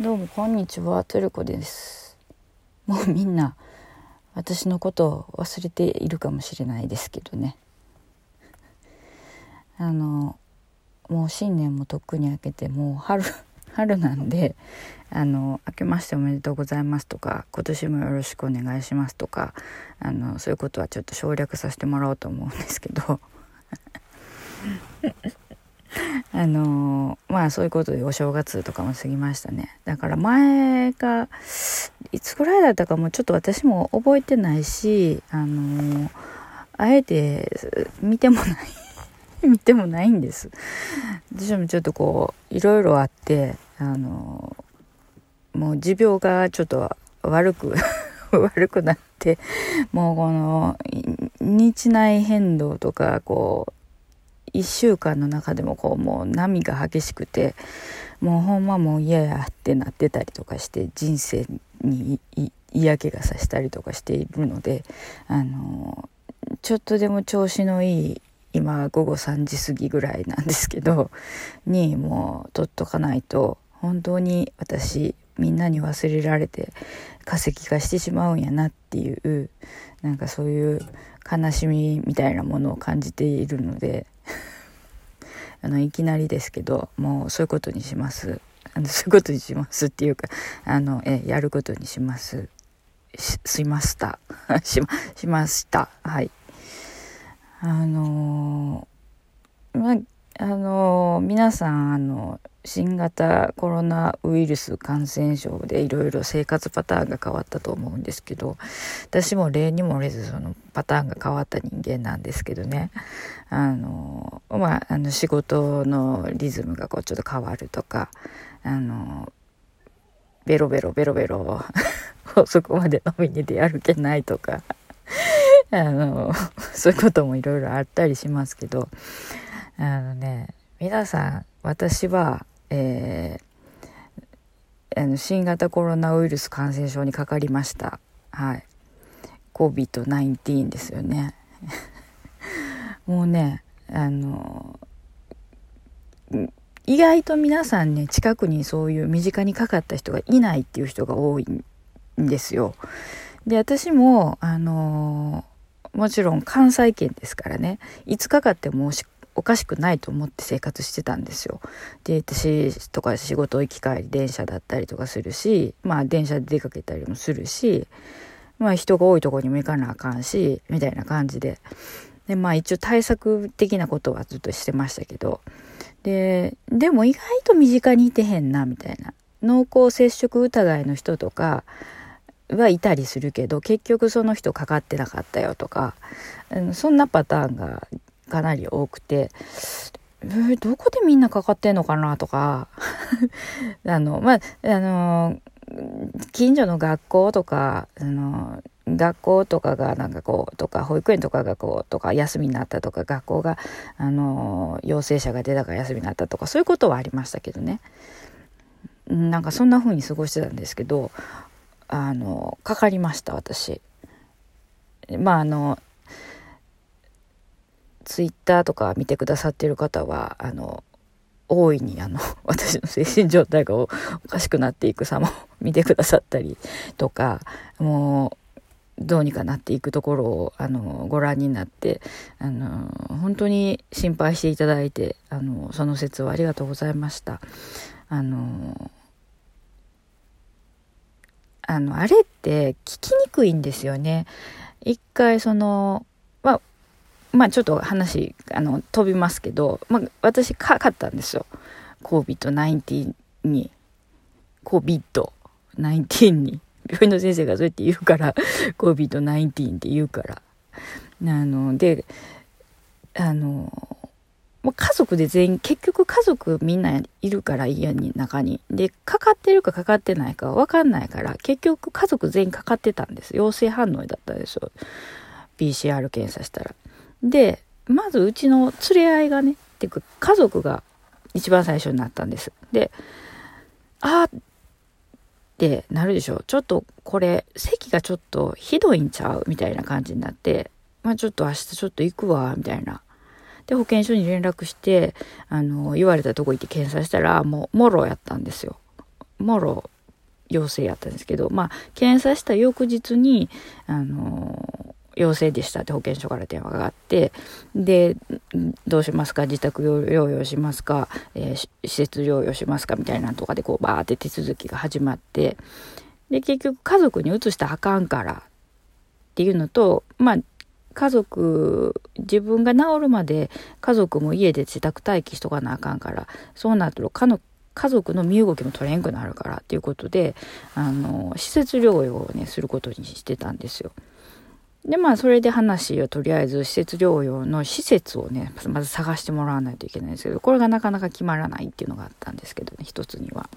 どうもこんにちは、トルコです。もうみんな私のことを忘れているかもしれないですけどね。あのもう新年もとっくに明けてもう春 春なんであの明けましておめでとうございますとか今年もよろしくお願いしますとかあのそういうことはちょっと省略させてもらおうと思うんですけど あのまあそういうことでお正月とかも過ぎましたね。だから前がいつぐらいだったかもちょっと私も覚えてないしあのあえて見てもない 見てもないんです。私もちょっとこういろいろあってあのもう持病がちょっと悪く 悪くなってもうこの日内変動とかこう1週間の中でもこうもう波が激しくてもうほんまもう嫌やってなってたりとかして人生に嫌気がさしたりとかしているのであのちょっとでも調子のいい今午後3時過ぎぐらいなんですけど にもう取っとかないと本当に私みんなに忘れられて化石化してしまうんやなっていうなんかそういう悲しみみたいなものを感じているので あのいきなりですけどもうそういうことにします。あのそういうことにしますっていうかあのえやることにします。ししました。しましました。はい。あのー、まああの皆さんあの新型コロナウイルス感染症でいろいろ生活パターンが変わったと思うんですけど私も例にもれずそのパターンが変わった人間なんですけどね。あのまああの仕事のリズムがこうちょっと変わるとかあのベロベロベロベロ そこまで飲みに出歩けないとかあのそういうこともいろいろあったりしますけどあのね、皆さん、私は、えー、あの新型コロナウイルス感染症にかかりました。はい。COVID-19 ですよね。もうね、あの、意外と皆さんね、近くにそういう身近にかかった人がいないっていう人が多いんですよ。で、私も、あのもちろん関西圏ですからね、いつかかってもおかしくないと思って生活してたんですよ。で私とか仕事行き帰り電車だったりとかするしまあ電車で出かけたりもするしまあ人が多いとこにも行かなあかんしみたいな感じで。でまあ一応対策的なことはずっとしてましたけど。ででも意外と身近にいてへんなみたいな。濃厚接触疑いの人とかはいたりするけど結局その人かかってなかったよとかそんなパターンがかなり多くて、えー、どこでみんなかかってんのかなとか あの、まあ、あの、近所の学校とか、あの、学校とかがなんかこうとか保育園とかがこうとか休みになったとか学校があの陽性者が出たから休みになったとかそういうことはありましたけどね。なんかそんな風に過ごしてたんですけどあのかかりました私。まああのツイッターとか見てくださってる方はあの大いにあの 私の精神状態がおかしくなっていく様を見てくださったりとかもうどうにかなっていくところをあのご覧になってあの本当に心配していただいてあのその説はありがとうございました。あのあのあれって聞きにくいんですよね。一回そのまあまあちょっと話、あの、飛びますけど、まあ私かかったんですよ。COVID-19 に。COVID-19 に。病院の先生がそうやって言うから、COVID-19 って言うから。あの、で、あの、まあ家族で全員、結局家族みんないるから家に中に。で、かかってるかかかってないかわかんないから、結局家族全員かかってたんです。陽性反応だったでしょ。PCR 検査したら。で、まずうちの連れ合いがね、っていうか家族が一番最初になったんです。で、あーってなるでしょ。ちょっとこれ、席がちょっとひどいんちゃうみたいな感じになって、まあちょっと明日ちょっと行くわ、みたいな。で、保健所に連絡して、あの、言われたとこ行って検査したら、もう、もろやったんですよ。もろ陽性やったんですけど、まあ、検査した翌日に、あの陽性でしたって保健所から電話があってでどうしますか？自宅療養しますか、えー、施設療養しますか？みたいなとかでこうバーって手続きが始まって。で結局家族に移したらあかんからっていうのとまあ家族自分が治るまで家族も家で自宅待機しとかなあかんからそうなるとかの家族の身動きも取れんくなるからっていうことであの施設療養をねすることにしてたんですよ。でまあそれで話をとりあえず施設療養の施設をねまず探してもらわないといけないんですけどこれがなかなか決まらないっていうのがあったんですけどね一つには。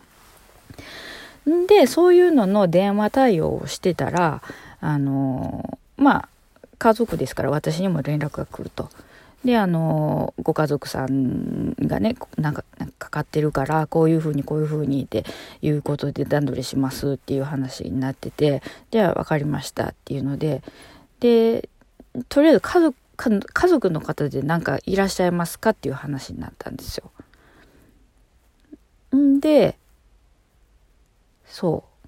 でそういうのの電話対応をしてたらあのまあ家族ですから私にも連絡が来ると。であのご家族さんがねなんかかかってるからこういうふうにこういうふうにっていうことで段取りしますっていう話になっててでは分かりましたっていうのででとりあえず家族家族の方で何かいらっしゃいますかっていう話になったんですよ。んでそう。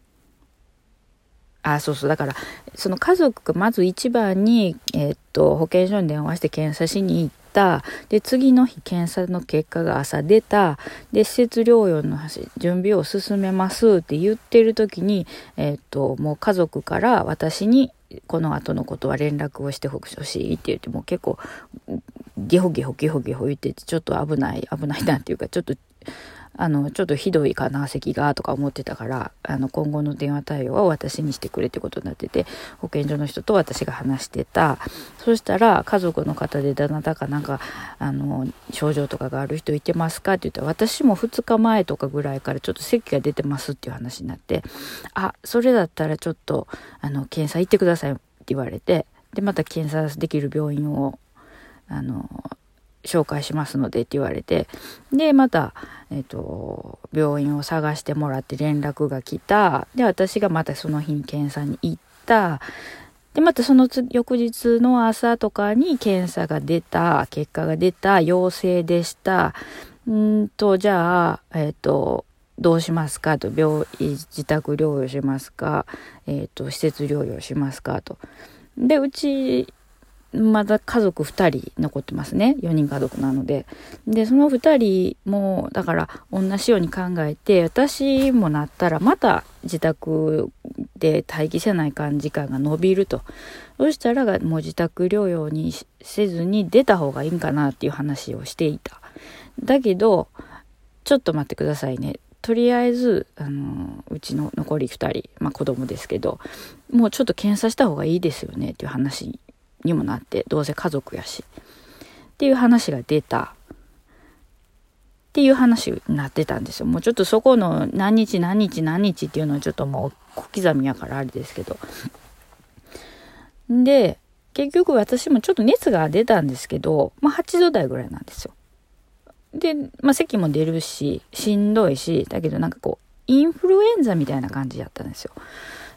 あそうそう。だからその家族がまず一番に、えー、っと保健所に電話して検査しに行った。で次の日検査の結果が朝出た。で施設療養の準備を進めますって言ってる時に、えー、っともう家族から私にこの後のことは連絡をしてほしいって言っても結構ギホギホギホギホ言っててちょっと危ない危ないなっていうかちょっとあのちょっとひどいかな咳がとか思ってたからあの今後の電話対応は私にしてくれってことになってて保健所の人と私が話してた。そしたら家族の方でどなたかなんかあの症状とかがある人いてますか？って言ったら私も2日前とかぐらいからちょっと咳が出てますっていう話になってあそれだったらちょっとあの検査行ってくださいって言われてでまた検査できる病院をあの紹介しますのでって言われてでまた、えーと、病院を探してもらって連絡が来た。で私がまたその日に検査に行った。でまたその翌日の朝とかに検査が出た。結果が出た。陽性でした。うんとじゃあえっ、とどうしますかと。病自宅療養しますか、えーと施設療養しますかと。でうちまだ家族2人残ってますね。4人家族なので。でその2人もだから同じように考えて私もなったらまた自宅で待機せないかん時間が延びると。そしたらもう自宅療養にせずに出た方がいいんかなっていう話をしていた。だけどちょっと待ってくださいね。とりあえず、あのうちの残り2人、まあ子供ですけど、もうちょっと検査した方がいいですよねっていう話にもなってどうせ家族やし。っていう話が出た。っていう話になってたんですよ。もうちょっとそこの何日何日何日っていうのはちょっともう小刻みやからあれですけど。で結局私もちょっと熱が出たんですけど、まあ、8度台ぐらいなんですよ。で、まあ、咳も出るししんどいしだけどなんかこうインフルエンザみたいな感じやったんですよ。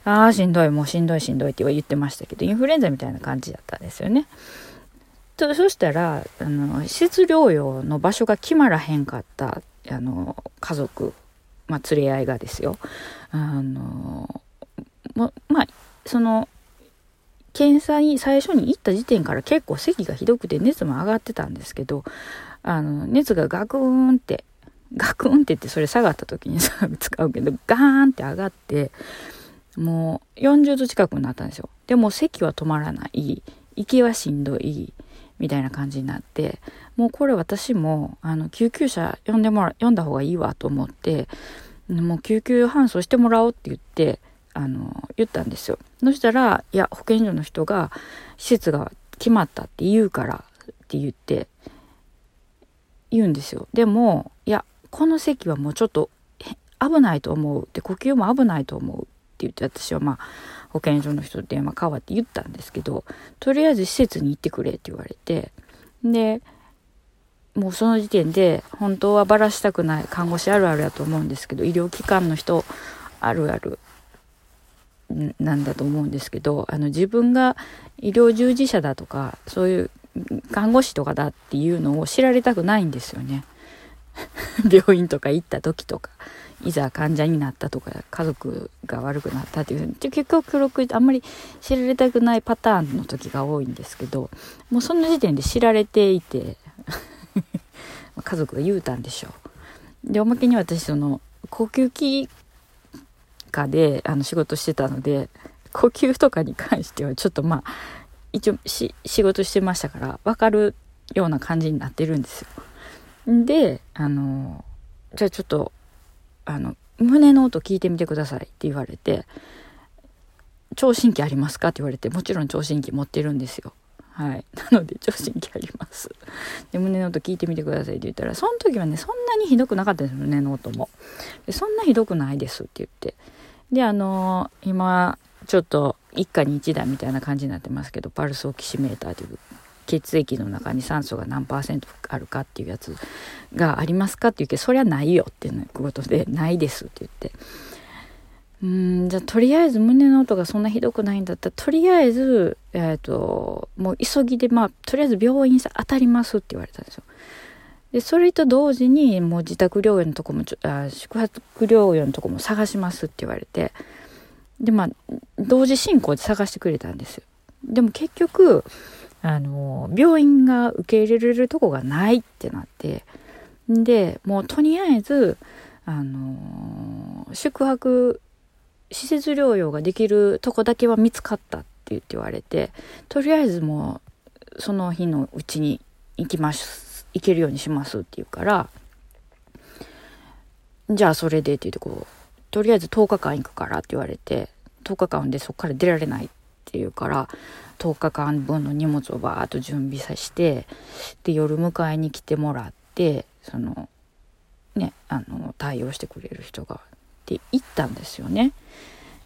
ああ、しんどい、もうしんどいしんどいって言ってましたけど、インフルエンザみたいな感じだったんですよね。とそしたら、あの、施設療養の場所が決まらへんかった、あの、家族、まあ、連れ合いがですよ。あの、ま、まあ、その、検査に最初に行った時点から結構咳がひどくて熱も上がってたんですけど、あの、熱がガクーンって、ガクーンって言ってそれ下がった時に使うけど、ガーンって上がって、もう40度近くになったんですよ。でも席は止まらない。息はしんどい。みたいな感じになって、もうこれ私も、あの、救急車呼んでもら、呼んだ方がいいわと思って、もう救急搬送してもらおうって言って、あの、言ったんですよ。そしたら、いや、保健所の人が、施設が決まったって言うからって言って、言うんですよ。でも、いや、この席はもうちょっと危ないと思う。で、呼吸も危ないと思う。言って私はまあ保健所の人と電話変わって言ったんですけどとりあえず施設に行ってくれって言われてでもうその時点で本当はばらしたくない看護師あるあるやと思うんですけど医療機関の人あるあるなんだと思うんですけどあの自分が医療従事者だとかそういう看護師とかだっていうのを知られたくないんですよね。病院とか行った時とかいざ患者になったとか家族が悪くなったっていう結局記録あんまり知られたくないパターンの時が多いんですけどもうその時点で知られていて 家族が言うたんでしょう。でおまけに私その呼吸器科であの仕事してたので呼吸とかに関してはちょっとまあ一応仕事してましたから分かるような感じになってるんですよ。であのじゃあちょっとあの胸の音聞いてみてくださいって言われて聴診器ありますかって言われてもちろん聴診器持ってるんですよ。はい。なので、聴診器あります。で、胸の音聞いてみてくださいって言ったら、その時はね、そんなにひどくなかったです、胸の音も。でそんなひどくないですって言って。で、あのー、今、ちょっと一家に一台みたいな感じになってますけど、パルスオキシメーターという血液の中に酸素が何パーセントあるかっていうやつがありますかって言うけど、そりゃないよっていうことで、ないですって言って。うんじゃあとりあえず胸の音がそんなひどくないんだったらとりあえず、えーと、もう急ぎでまあとりあえず病院さ当たりますって言われたんですよ。でそれと同時にもう自宅療養のとこもちょあ宿泊療養のとこも探しますって言われてでまあ同時進行で探してくれたんですよ。でも結局あの病院が受け入れるとこがないってなって。でもうとりあえずあの宿泊施設療養ができるとこだけは見つかったって言って言われてとりあえずもうその日のうちに行きます行けるようにしますって言うからじゃあそれでって言ってこうとりあえず10日間行くからって言われて10日間でそこから出られないって言うから10日間分の荷物をバーッと準備させてで夜迎えに来てもらってそのねあの対応してくれる人がって行ったんですよね。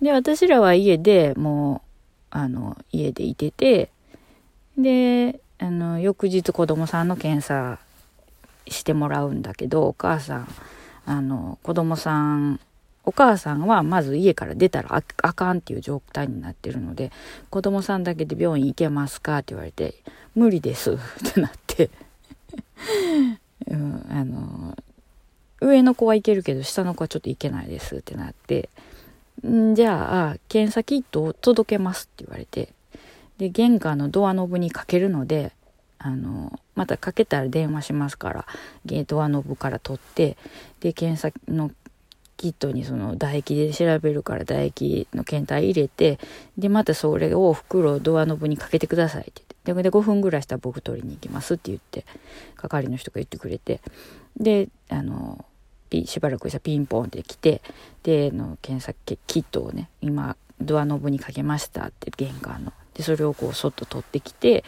で私らは家でもうあの家でいててであの翌日子供さんの検査してもらうんだけどお母さんあの子供さんお母さんはまず家から出たらああかんっていう状態になってるので子供さんだけで病院行けますか？って言われて無理です ってなって。うん、あの上の子はいけるけど下の子はちょっといけないです。ってなって。んじゃあ検査キットを届けますって言われて。で玄関のドアノブにかけるのであのまたかけたら電話しますからドアノブから取ってで検査のキットにその唾液で調べるから唾液の検体入れてでまたそれを袋をドアノブにかけてくださいって言って。で5分ぐらいしたら僕取りに行きますって言って係の人が言ってくれて。であのしばらくしたらピンポンって来てでの検査キットをね今ドアノブにかけましたって玄関の。でそれをこうそっと取ってきて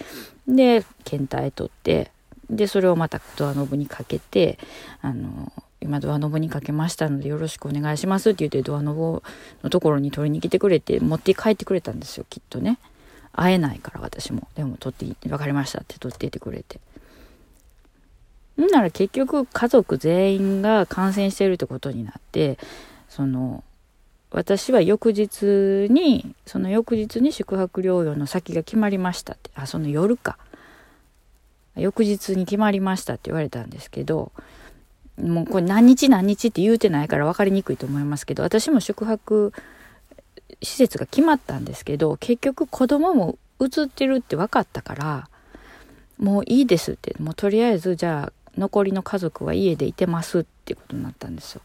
で検体取ってでそれをまたドアノブにかけてあの今ドアノブにかけましたのでよろしくお願いしますって言ってドアノブのところに取りに来てくれて持って帰ってくれたんですよきっとね。会えないから私も。でも取って分かりましたって取っていてくれて。んなら結局家族全員が感染してるってことになってその私は翌日にその翌日に宿泊療養の先が決まりましたってあその夜か。翌日に決まりましたって言われたんですけどもうこれ何日何日って言うてないから分かりにくいと思いますけど私も宿泊施設が決まったんですけど結局子供も移ってるって分かったからもういいですってもうとりあえずじゃあ残りの家族は家でいてますってことになったんですよ。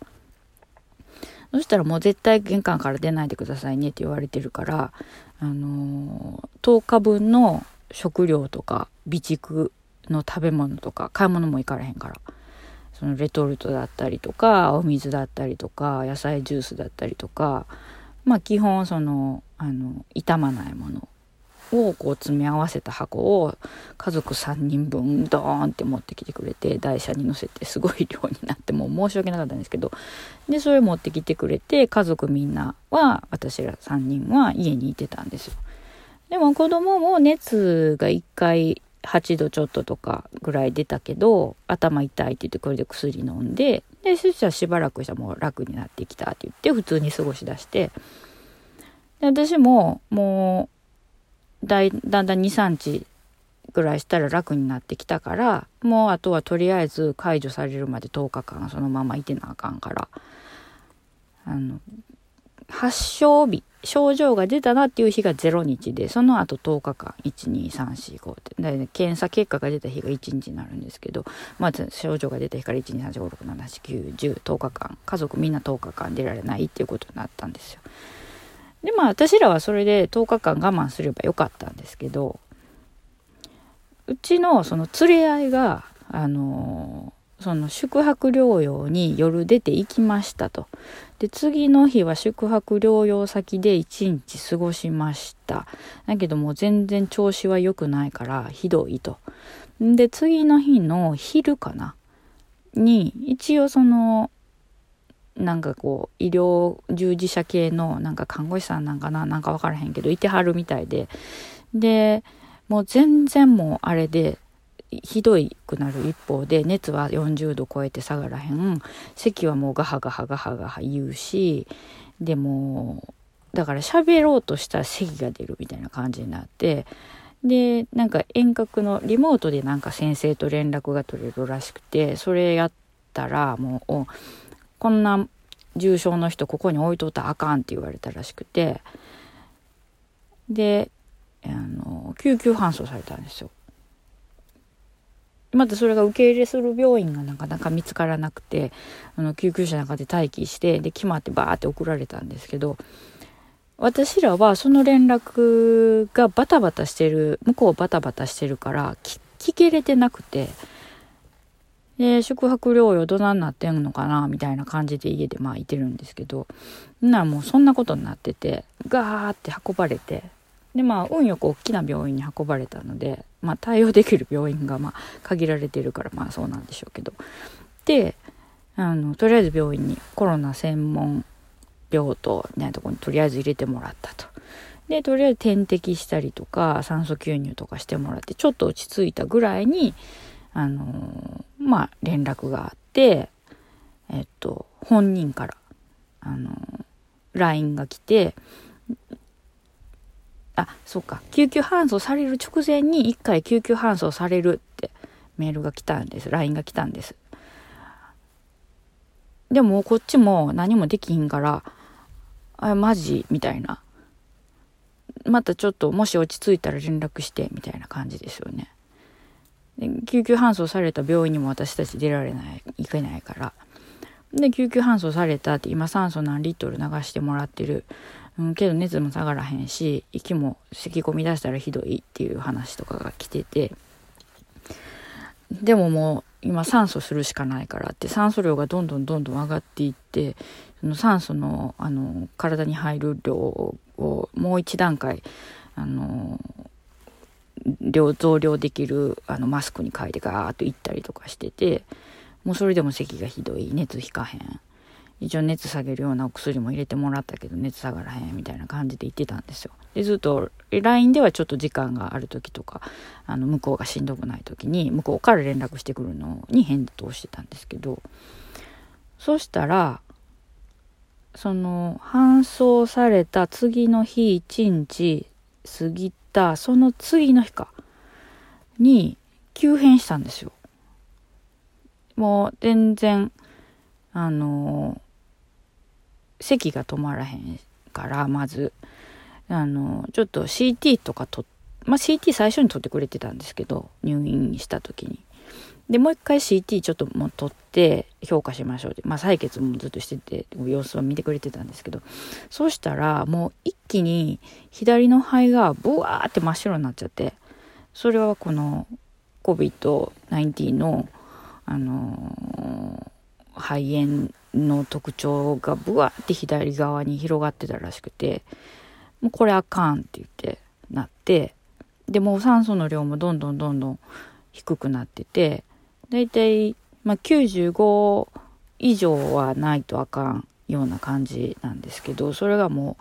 そしたらもう絶対玄関から出ないでくださいねって言われてるから、あのー、10日分の食料とか備蓄の食べ物とか買い物も行かれへんから。そのレトルトだったりとかお水だったりとか野菜ジュースだったりとかまあ基本そのあの傷まないものをこう詰め合わせた箱を家族3人分ドーンって持ってきてくれて台車に乗せてすごい量になってもう申し訳なかったんですけどでそれ持ってきてくれて家族みんなは私ら3人は家にいてたんですよ。でも子供も熱が1回8度ちょっととかぐらい出たけど頭痛いって言ってこれで薬飲んででそしたらしばらくしたらもう楽になってきたって言って普通に過ごしだして。で私ももうだいだんだん23日ぐらいしたら楽になってきたからもうあとはとりあえず解除されるまで10日間そのままいてなあかんから。あの発症日症状が出たなっていう日が0日でその後10日間12345ってだ検査結果が出た日が1日になるんですけどまず症状が出た日から1、2、3、4、5、6、7、8、9、10、10日間家族みんな10日間出られないっていうことになったんですよ。でまあ私らはそれで10日間我慢すればよかったんですけどうちのその連れ合いがあのその宿泊療養に夜出て行きましたと。で、次の日は宿泊療養先で一日過ごしました。だけども全然調子は良くないからひどいと。で、次の日の昼かな？に、一応その、なんかこう、医療従事者系のなんか看護師さんなんかな？なんかわからへんけど、いてはるみたいで。で、もう全然もうあれで、ひどいくなる一方で熱は40度超えて下がらへん咳はもうガハガハガハガハ言うしでもだから喋ろうとしたら咳が出るみたいな感じになってでなんか遠隔のリモートでなんか先生と連絡が取れるらしくてそれやったらもうこんな重症の人ここに置いとったらあかんって言われたらしくてであの救急搬送されたんですよ。またそれが受け入れする病院がなかなか見つからなくてあの救急車の中で待機してで決まってバーって送られたんですけど私らはその連絡がバタバタしてる向こうバタバタしてるから聞けれてなくてで宿泊療養どないなってんのかなみたいな感じで家でまあいてるんですけどなもうそんなことになっててガーって運ばれてでまあ運よく大きな病院に運ばれたので、まあ、対応できる病院がま限られてるからまあそうなんでしょうけどであのとりあえず病院にコロナ専門病棟みたいなとこにとりあえず入れてもらったと。でとりあえず点滴したりとか酸素吸入とかしてもらってちょっと落ち着いたぐらいにあのまあ連絡があってえっと本人からあの LINE が来てあ、そうか。救急搬送される直前に1回救急搬送されるってメールが来たんです。LINE が来たんです。でもこっちも何もできひんから、あ、マジ？みたいな。またちょっともし落ち着いたら連絡してみたいな感じですよね。救急搬送された病院にも私たち出られない、行けないから。で、救急搬送されたって今酸素何リットル流してもらってる。うん、けど熱も下がらへんし息も咳込み出したらひどいっていう話とかが来ててでももう今酸素するしかないからって酸素量がどんどんどんどん上がっていってその酸素のあの体に入る量をもう一段階あの量増量できるあのマスクに変えてガーッといったりとかしててもうそれでも咳がひどい熱引かへん。一応熱下げるようなお薬も入れてもらったけど熱下がらへんみたいな感じで言ってたんですよ。でずっと LINE ではちょっと時間がある時とかあの向こうがしんどくない時に向こうから連絡してくるのに返答してたんですけどそしたらその搬送された次の日1日過ぎたその次の日かに急変したんですよ。もう全然あの咳が止まらへんからまず。あのちょっと CT とかとまあ CT 最初に取ってくれてたんですけど入院した時に。でもう一回 CT ちょっともう取って評価しましょうって。まあ採血もずっとしてて様子を見てくれてたんですけど。そうしたらもう一気に左の肺がブワーって真っ白になっちゃってそれはこの COVID-19 のあのー、肺炎の特徴がブワーって左側に広がってたらしくてもうこれあかんって言ってなってでもう酸素の量もどんどんどんどん低くなっててだいたい、まあ、95以上はないとあかんような感じなんですけどそれがも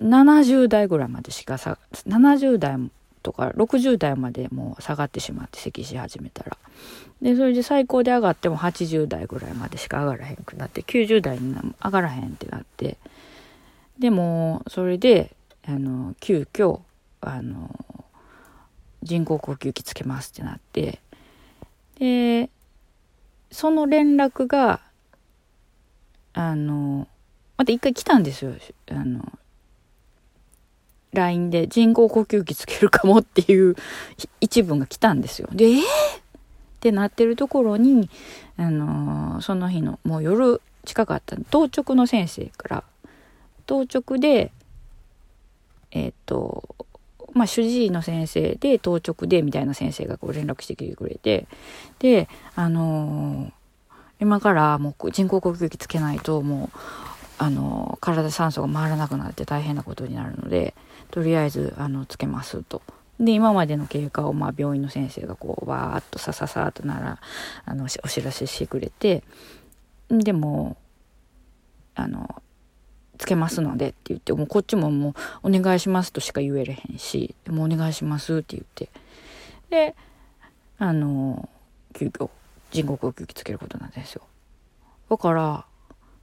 う70代ぐらいまでしかさ70代とか60代までもう下がってしまって咳し始めたら。でそれで最高で上がっても80代ぐらいまでしか上がらへんくなって90代に上がらへんってなって。でもそれであの急遽あの人工呼吸器つけますってなって。でその連絡があのまた一回来たんですよ。あの LINE で人工呼吸器つけるかもっていう一文が来たんですよ。で、えー、ってなってるところに、あのー、その日のもう夜近かった当直の先生から当直でえっ、ー、とまあ主治医の先生で当直でみたいな先生がこう連絡してきてくれてであのー、今からもう人工呼吸器つけないともうあの体酸素が回らなくなって大変なことになるのでとりあえずあのつけますと。で今までの経過をまあ病院の先生がこうわーっとさささっとならあのお知らせしてくれてでもあのつけますのでって言ってもうこっちももうお願いしますとしか言えれへんしもうお願いしますって言ってであの急遽人工呼吸器つけることなんですよだから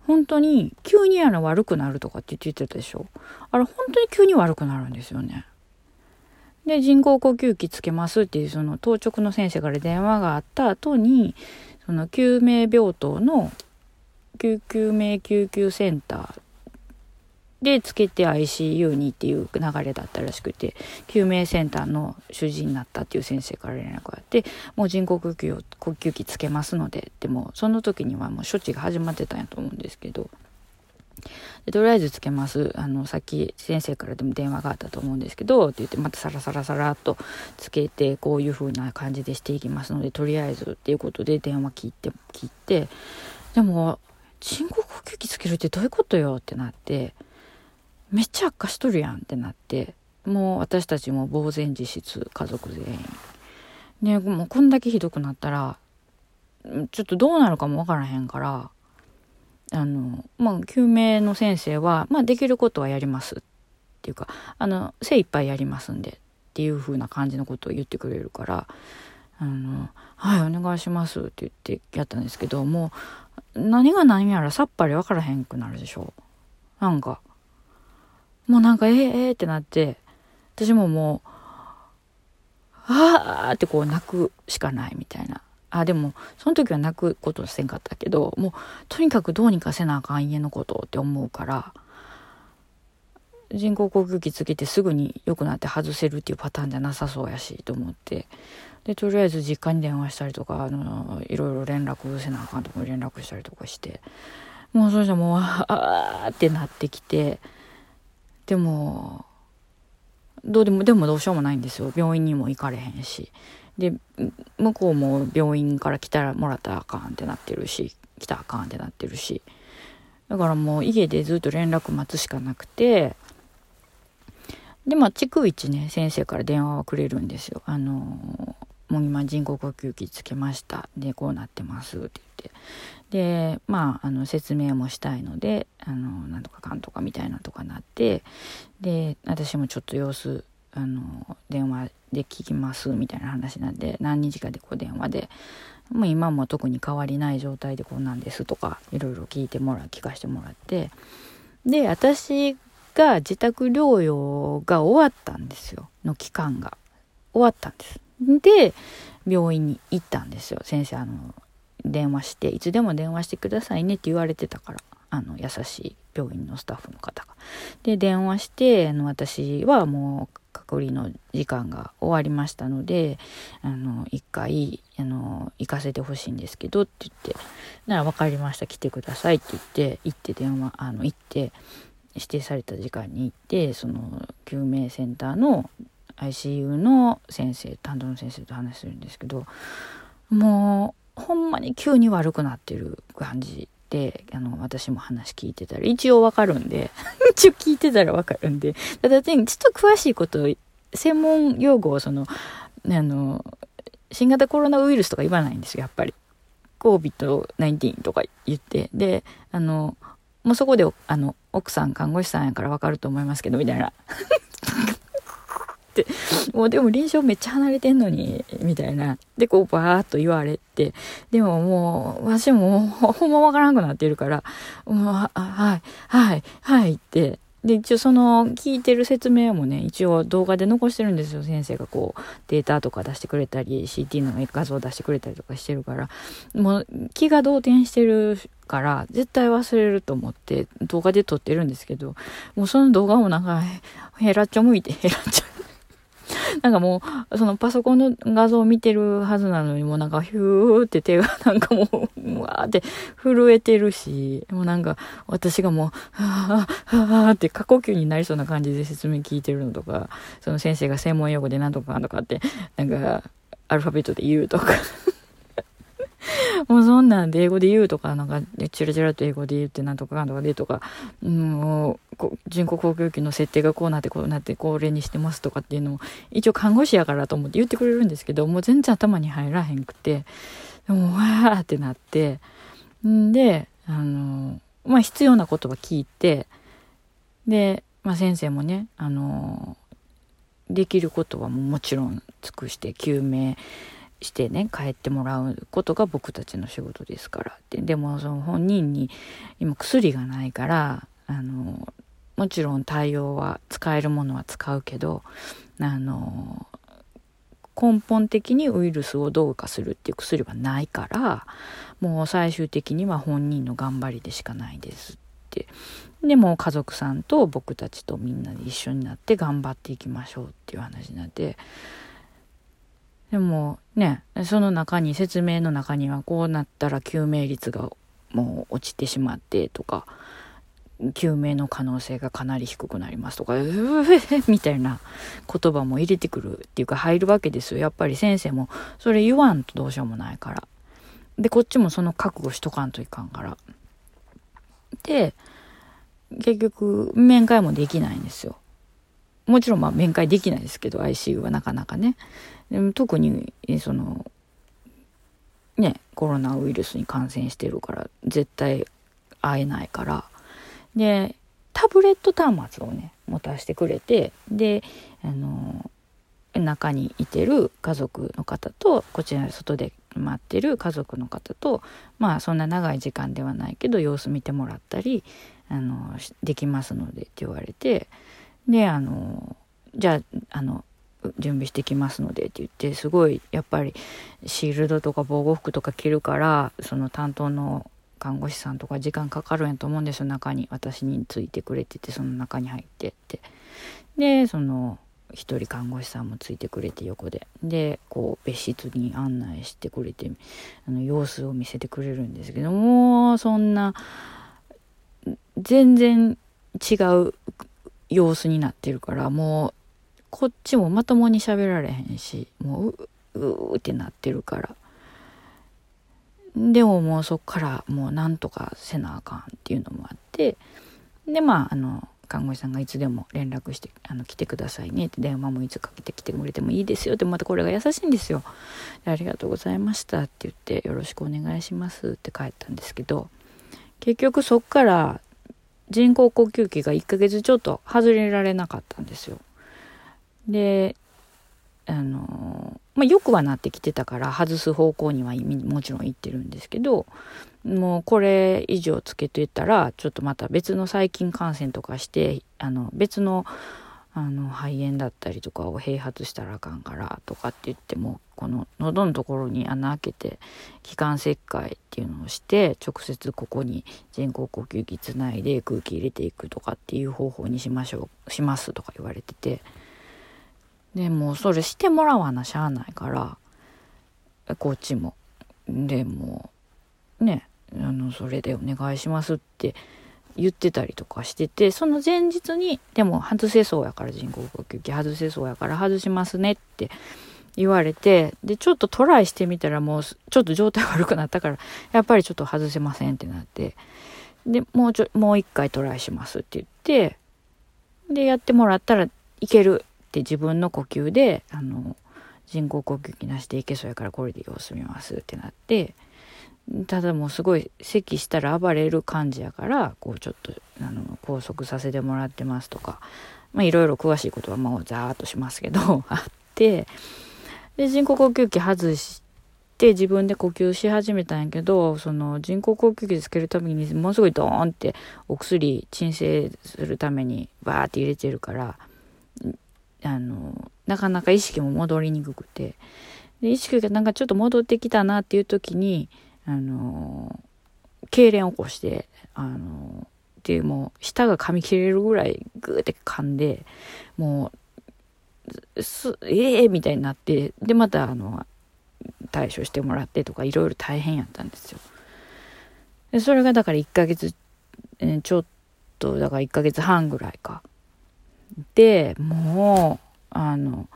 本当に急にあの悪くなるとかって言ってたでしょ？あれ本当に急に悪くなるんですよね。で人工呼吸器つけますっていうその当直の先生から電話があった後にその救命病棟の救急命救急センターでつけて ICU にっていう流れだったらしくて救命センターの主治医になったっていう先生から連絡があってもう人工呼吸を呼吸器つけますのででもその時にはもう処置が始まってたんやと思うんですけどでとりあえずつけますあのさっき先生からでも電話があったと思うんですけどって言ってまたサラサラサラっとつけてこういう風な感じでしていきますのでとりあえずっていうことで電話聞いて聞いてでも人工呼吸器つけるってどういうことよってなって。めっちゃ悪化しとるやんってなってもう私たちも呆然自失家族全員。ねもうこんだけひどくなったらちょっとどうなるかもわからへんからあのまあ救命の先生はまあできることはやりますっていうかあの精一杯やりますんでっていう風な感じのことを言ってくれるからあの「はいお願いします」って言ってやったんですけどもう何が何やらさっぱり分からへんくなるでしょ。なんかもうなんか、えー、えー、ってなって、私ももう、あーってこう泣くしかないみたいな。あ、でも、その時は泣くことせんかったけど、もう、とにかくどうにかせなあかん家のことって思うから、人工呼吸器つけてすぐに良くなって外せるっていうパターンじゃなさそうやしと思ってでとりあえず実家に電話したりとかあのいろいろ連絡せなあかんとこ連絡したりとかしてもうそれじゃもうああってなってきてでもどうでもでもどうしようもないんですよ。病院にも行かれへんし。で向こうも病院から来たらもらったらあかんってなってるし来たらあかんってなってるし。だからもう家でずっと連絡待つしかなくて。でまあ逐一ね先生から電話はくれるんですよ。あのもう今人工呼吸器つけました。でこうなってますって言って。でまああの説明もしたいのであのなんとかかんとかみたいなとかなってで私もちょっと様子あの電話で聞きますみたいな話なんで何日かでこう電話でもう今も特に変わりない状態でこんなんですとかいろいろ聞いてもらう聞かせてもらってで私が自宅療養が終わったんですよの期間が。終わったんです。で病院に行ったんですよ。先生あの電話していつでも電話してくださいねって言われてたからあの優しい病院のスタッフの方が。で電話してあの私はもう隔離の時間が終わりましたのであの一回あの行かせてほしいんですけどって言って「なら分かりました来てください」って言って行って電話あの行って指定された時間に行ってその救命センターの ICU の先生担当の先生と話するんですけどもうほんまに急に悪くなってる感じで、あの、私も話聞いてたら、一応わかるんで、一応聞いてたらわかるんで、ただ、ちょっと詳しいこと、専門用語をその、あの、新型コロナウイルスとか言わないんですよ、やっぱり。COVID-19 とか言って。で、あの、もうそこで、あの、奥さん看護師さんやからわかると思いますけど、みたいな。ってもうでも臨床めっちゃ離れてんのにみたいな。でこうバーッと言われてでももう私も ほんまわからんくなってるから「もうはいはいはい」って。で、一応その聞いてる説明もね、一応動画で残してるんですよ。先生がこうデータとか出してくれたり、CT の画像出してくれたりとかしてるから、もう気が動転してるから絶対忘れると思って動画で撮ってるんですけど、もうその動画もなんかヘラっちょ向いて、ヘラっちょ なんかもう、そのパソコンの画像を見てるはずなのに、もうなんかヒューって手が なんかもう、うわーって震えてるし、もうなんか私がもう、はぁ、はぁって過呼吸になりそうな感じで説明聞いてるのとか、その先生が専門用語で何とかとかって、なんか、アルファベットで言うとか。もうそんなんで英語で言うとか、なんか、チラチラと英語で言ってなんとかかんとかでとか、もう、人工呼吸器の設定がこうなってこうなってこれにしてますとかっていうのを、一応看護師やからと思って言ってくれるんですけど、もう全然頭に入らへんくて、もう、わーってなって、んで、あの、まあ必要なことは聞いて、で、まあ先生もね、あの、できることはもちろん尽くして救命してね帰ってもらうことが僕たちの仕事ですから。ってでもその本人に今薬がないからあのもちろん対応は使えるものは使うけどあの根本的にウイルスをどうかするっていう薬はないからもう最終的には本人の頑張りでしかないですって。でも家族さんと僕たちとみんなで一緒になって頑張っていきましょうっていう話になってでもね、その中に、説明の中にはこうなったら救命率がもう落ちてしまってとか、救命の可能性がかなり低くなりますとか、みたいな言葉も入れてくるっていうか入るわけですよ。やっぱり先生もそれ言わんとどうしようもないから。で、こっちもその覚悟しとかんといかんから。で、結局面会もできないんですよ。もちろんまあ面会できないですけど ICU はなかなかね。でも特にそのねコロナウイルスに感染してるから絶対会えないから。でタブレット端末をね持たせてくれてであの中にいてる家族の方とこちら外で待ってる家族の方とまあそんな長い時間ではないけど様子見てもらったりあのできますのでって言われてであのじゃああの準備してきますのでって言ってすごいやっぱりシールドとか防護服とか着るからその担当の看護師さんとか時間かかるんやと思うんですよ。中に私についてくれててその中に入ってって。でその一人看護師さんもついてくれて横ででこう別室に案内してくれてあの様子を見せてくれるんですけどもそんな全然違う様子になってるからもうこっちもまともに喋られへんしもうううってなってるから。でももうそっからもうなんとかせなあかんっていうのもあってでまああの看護師さんがいつでも連絡してあの来てくださいねって電話もいつかけてきてくれてもいいですよってまたこれが優しいんですよ。でありがとうございましたって言ってよろしくお願いしますって帰ったんですけど結局そっから人工呼吸器が1ヶ月ちょっと外れられなかったんですよ。であのまあ、よくはなってきてたから外す方向にはもちろん行ってるんですけどもうこれ以上つけといたらちょっとまた別の細菌感染とかしてあの別のあの肺炎だったりとかを併発したらあかんからとかって言ってもこの喉のところに穴開けて気管切開っていうのをして直接ここに人工呼吸器つないで空気入れていくとかっていう方法にしましょうしますとか言われてて。でもそれしてもらわなしゃあないからこっちも。でもねあのそれでお願いしますって言ってたりとかしててその前日にでも外せそうやから人工呼吸器外せそうやから外しますねって言われてでちょっとトライしてみたらもうちょっと状態悪くなったからやっぱりちょっと外せませんってなってでもうちょもう一回トライしますって言ってでやってもらったらいけるって自分の呼吸であの人工呼吸器なしでいけそうやからこれで様子見ますってなってただもうすごい咳したら暴れる感じやからこうちょっとあの拘束させてもらってますとかいろいろ詳しいことはもうザーッとしますけど あってで人工呼吸器外して自分で呼吸し始めたんやけど、その人工呼吸器つけるためにものすごいドーンってお薬鎮静するためにバーって入れてるから、あの、なかなか意識も戻りにくくて、で意識がなんかちょっと戻ってきたなっていう時に、あの、痙攣起こして、あの、っていうもう舌が噛み切れるぐらいグーって噛んで、もう、すええー、みたいになって、で、またあの、対処してもらってとかいろいろ大変やったんですよ。でそれがだから1ヶ月、えー、ちょっとだから1ヶ月半ぐらいか。でもうあの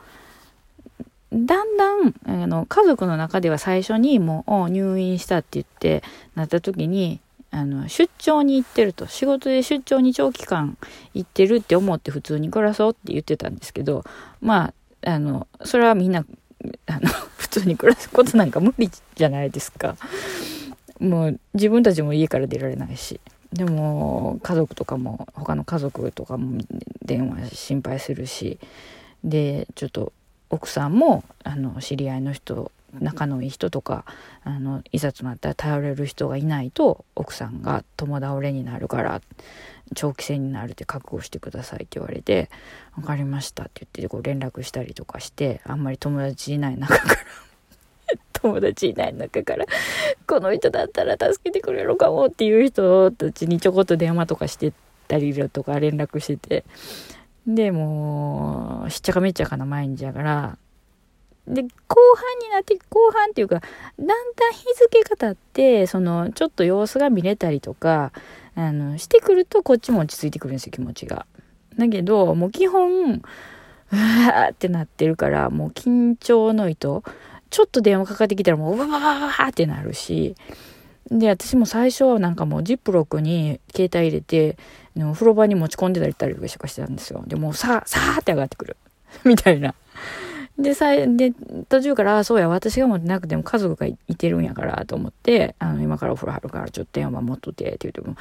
だんだんあの家族の中では最初にもう入院したって言ってなった時にあの出張に行ってると仕事で出張に長期間行ってるって思って普通に暮らそうって言ってたんですけどまああのそれはみんなあの 普通に暮らすことなんか無理じゃないですか。もう自分たちも家から出られないし。でも家族とかも他の家族とかも電話心配するしでちょっと奥さんもあの知り合いの人仲のいい人とかあのいざとなったら頼れる人がいないと奥さんが共倒れになるから長期戦になるって覚悟してくださいって言われて「分かりました」って言ってこう連絡したりとかしてあんまり友達いない中から友達いない中からこの人だったら助けてくれるかもっていう人たちにちょこっと電話とかしてたりとか連絡してて。でもうしっちゃかめっちゃかな毎日やから。で、後半になって、後半っていうか、だんだん日付が経って、その、ちょっと様子が見れたりとか、あの、してくると、こっちも落ち着いてくるんですよ、気持ちが。だけど、もう基本、うわーってなってるから、もう緊張の糸、ちょっと電話かかってきたらもう、うわわわわってなるし、で、私も最初はなんかもうジップロックに携帯入れて、風呂場に持ち込んでたりとかしてたんですよ。で、もうさ、さーって上がってくる。みたいな。で、さ、で、途中から、そうや、私が持ってなくても家族がいてるんやからと思って、あの、今からお風呂入るからちょっと電話持っとってって言っても、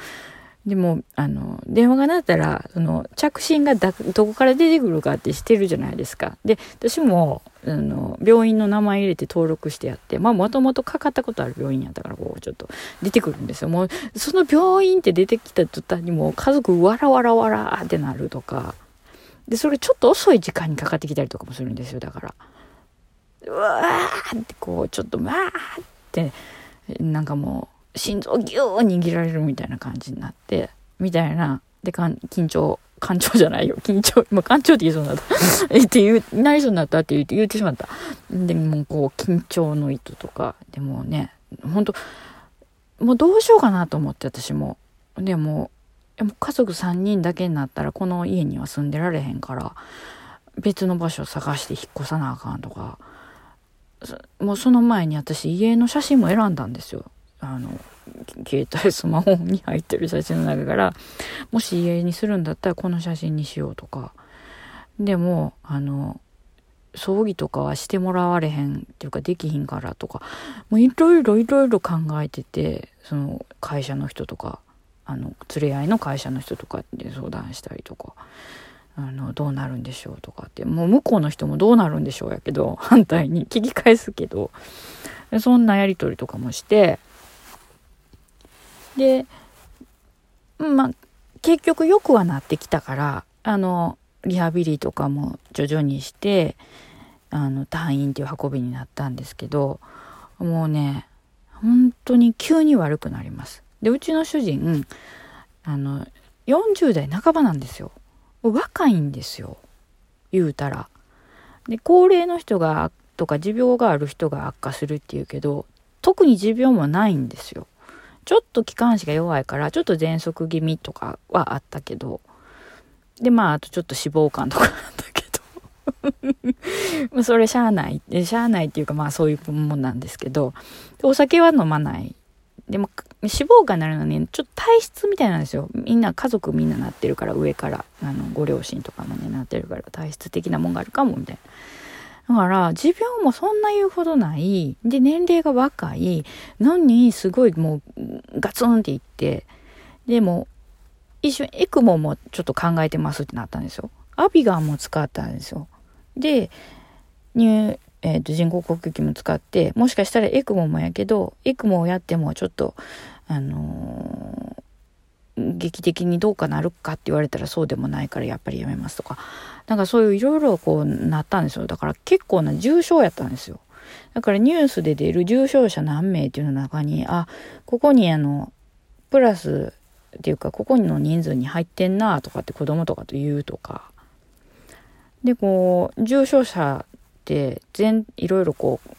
でも、あの、電話が鳴ったら、その、着信が、どこから出てくるかってしてるじゃないですか。で、私も、あの、病院の名前入れて登録してやって、まあ、もともとかかったことある病院やったから、こう、ちょっと出てくるんですよ。もう、その病院って出てきた途端にもう、家族わらわらわらってなるとか、で、それちょっと遅い時間にかかってきたりとかもするんですよ、だから。うわーってこう、ちょっとわーって、なんかもう、心臓ギュー握られるみたいな感じになって、みたいな。で、かん緊張、感情じゃないよ。緊張、今感情って言いそうになった。って言う、なりそうになったって言って言ってしまった。でもうこう、緊張の糸とか、でもね、本当もうどうしようかなと思って私も。でも、でも家族3人だけになったらこの家には住んでられへんから別の場所を探して引っ越さなあかんとかもうその前に私家の写真も選んだんですよあの携帯スマホに入ってる写真の中からもし家にするんだったらこの写真にしようとか。でもあの葬儀とかはしてもらわれへんっていうかできひんからとか。もういろいろいろいろ考えててその会社の人とかあの連れ合いの会社の人とかで相談したりとか。あのどうなるんでしょうとかって。もう向こうの人もどうなるんでしょうやけど反対に聞き返すけど。そんなやり取りとかもしてでまあ結局よくはなってきたからあのリハビリとかも徐々にしてあの退院っていう運びになったんですけどもうね本当に急に悪くなりますで、うちの主人、あの、40代半ばなんですよ。若いんですよ。言うたら。で、高齢の人が、とか持病がある人が悪化するっていうけど、特に持病もないんですよ。ちょっと気管支が弱いから、ちょっと喘息気味とかはあったけど、で、まあ、あとちょっと脂肪肝とかあったけど、それしゃあない。しゃあないっていうか、まあそういうもんなんですけど、お酒は飲まないでも、脂肪肝になるのに、ちょっと体質みたいなんですよ。みんな、家族みんななってるから、上から、あの、ご両親とかもね、なってるから、体質的なもんがあるかも、みたいな。だから、持病もそんな言うほどない。で、年齢が若いのに、すごいもう、ガツンっていって、でも、一瞬、エクモもちょっと考えてますってなったんですよ。アビガンも使ったんですよ。で、入、えー、と人工呼吸器も使ってもしかしたらエクモもやけどエクモをやってもちょっとあのー、劇的にどうかなるかって言われたらそうでもないからやっぱりやめますとか。なんかそういういろいろこうなったんですよ。だから結構な重症やったんですよ。だからニュースで出る重症者何名っていうの中にあここにあのプラスっていうかここの人数に入ってんなとかって子供とかと言うとか。でこう重症者って全いろいろこう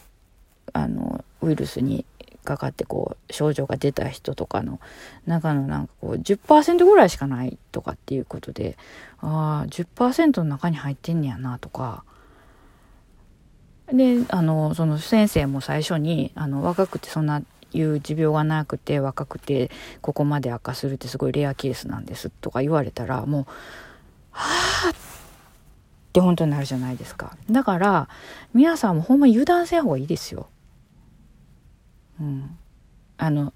あのウイルスにかかってこう症状が出た人とかの中のなんかこう10%ぐらいしかないとかっていうことでああ10%の中に入ってんねやなとか。であのその先生も最初にあの若くてそんないう持病がなくて若くてここまで悪化するってすごいレアケースなんですとか言われたらもうはあって本当になるじゃないですか。だから皆さんもほんま油断せん方がいいですよ。うん。あの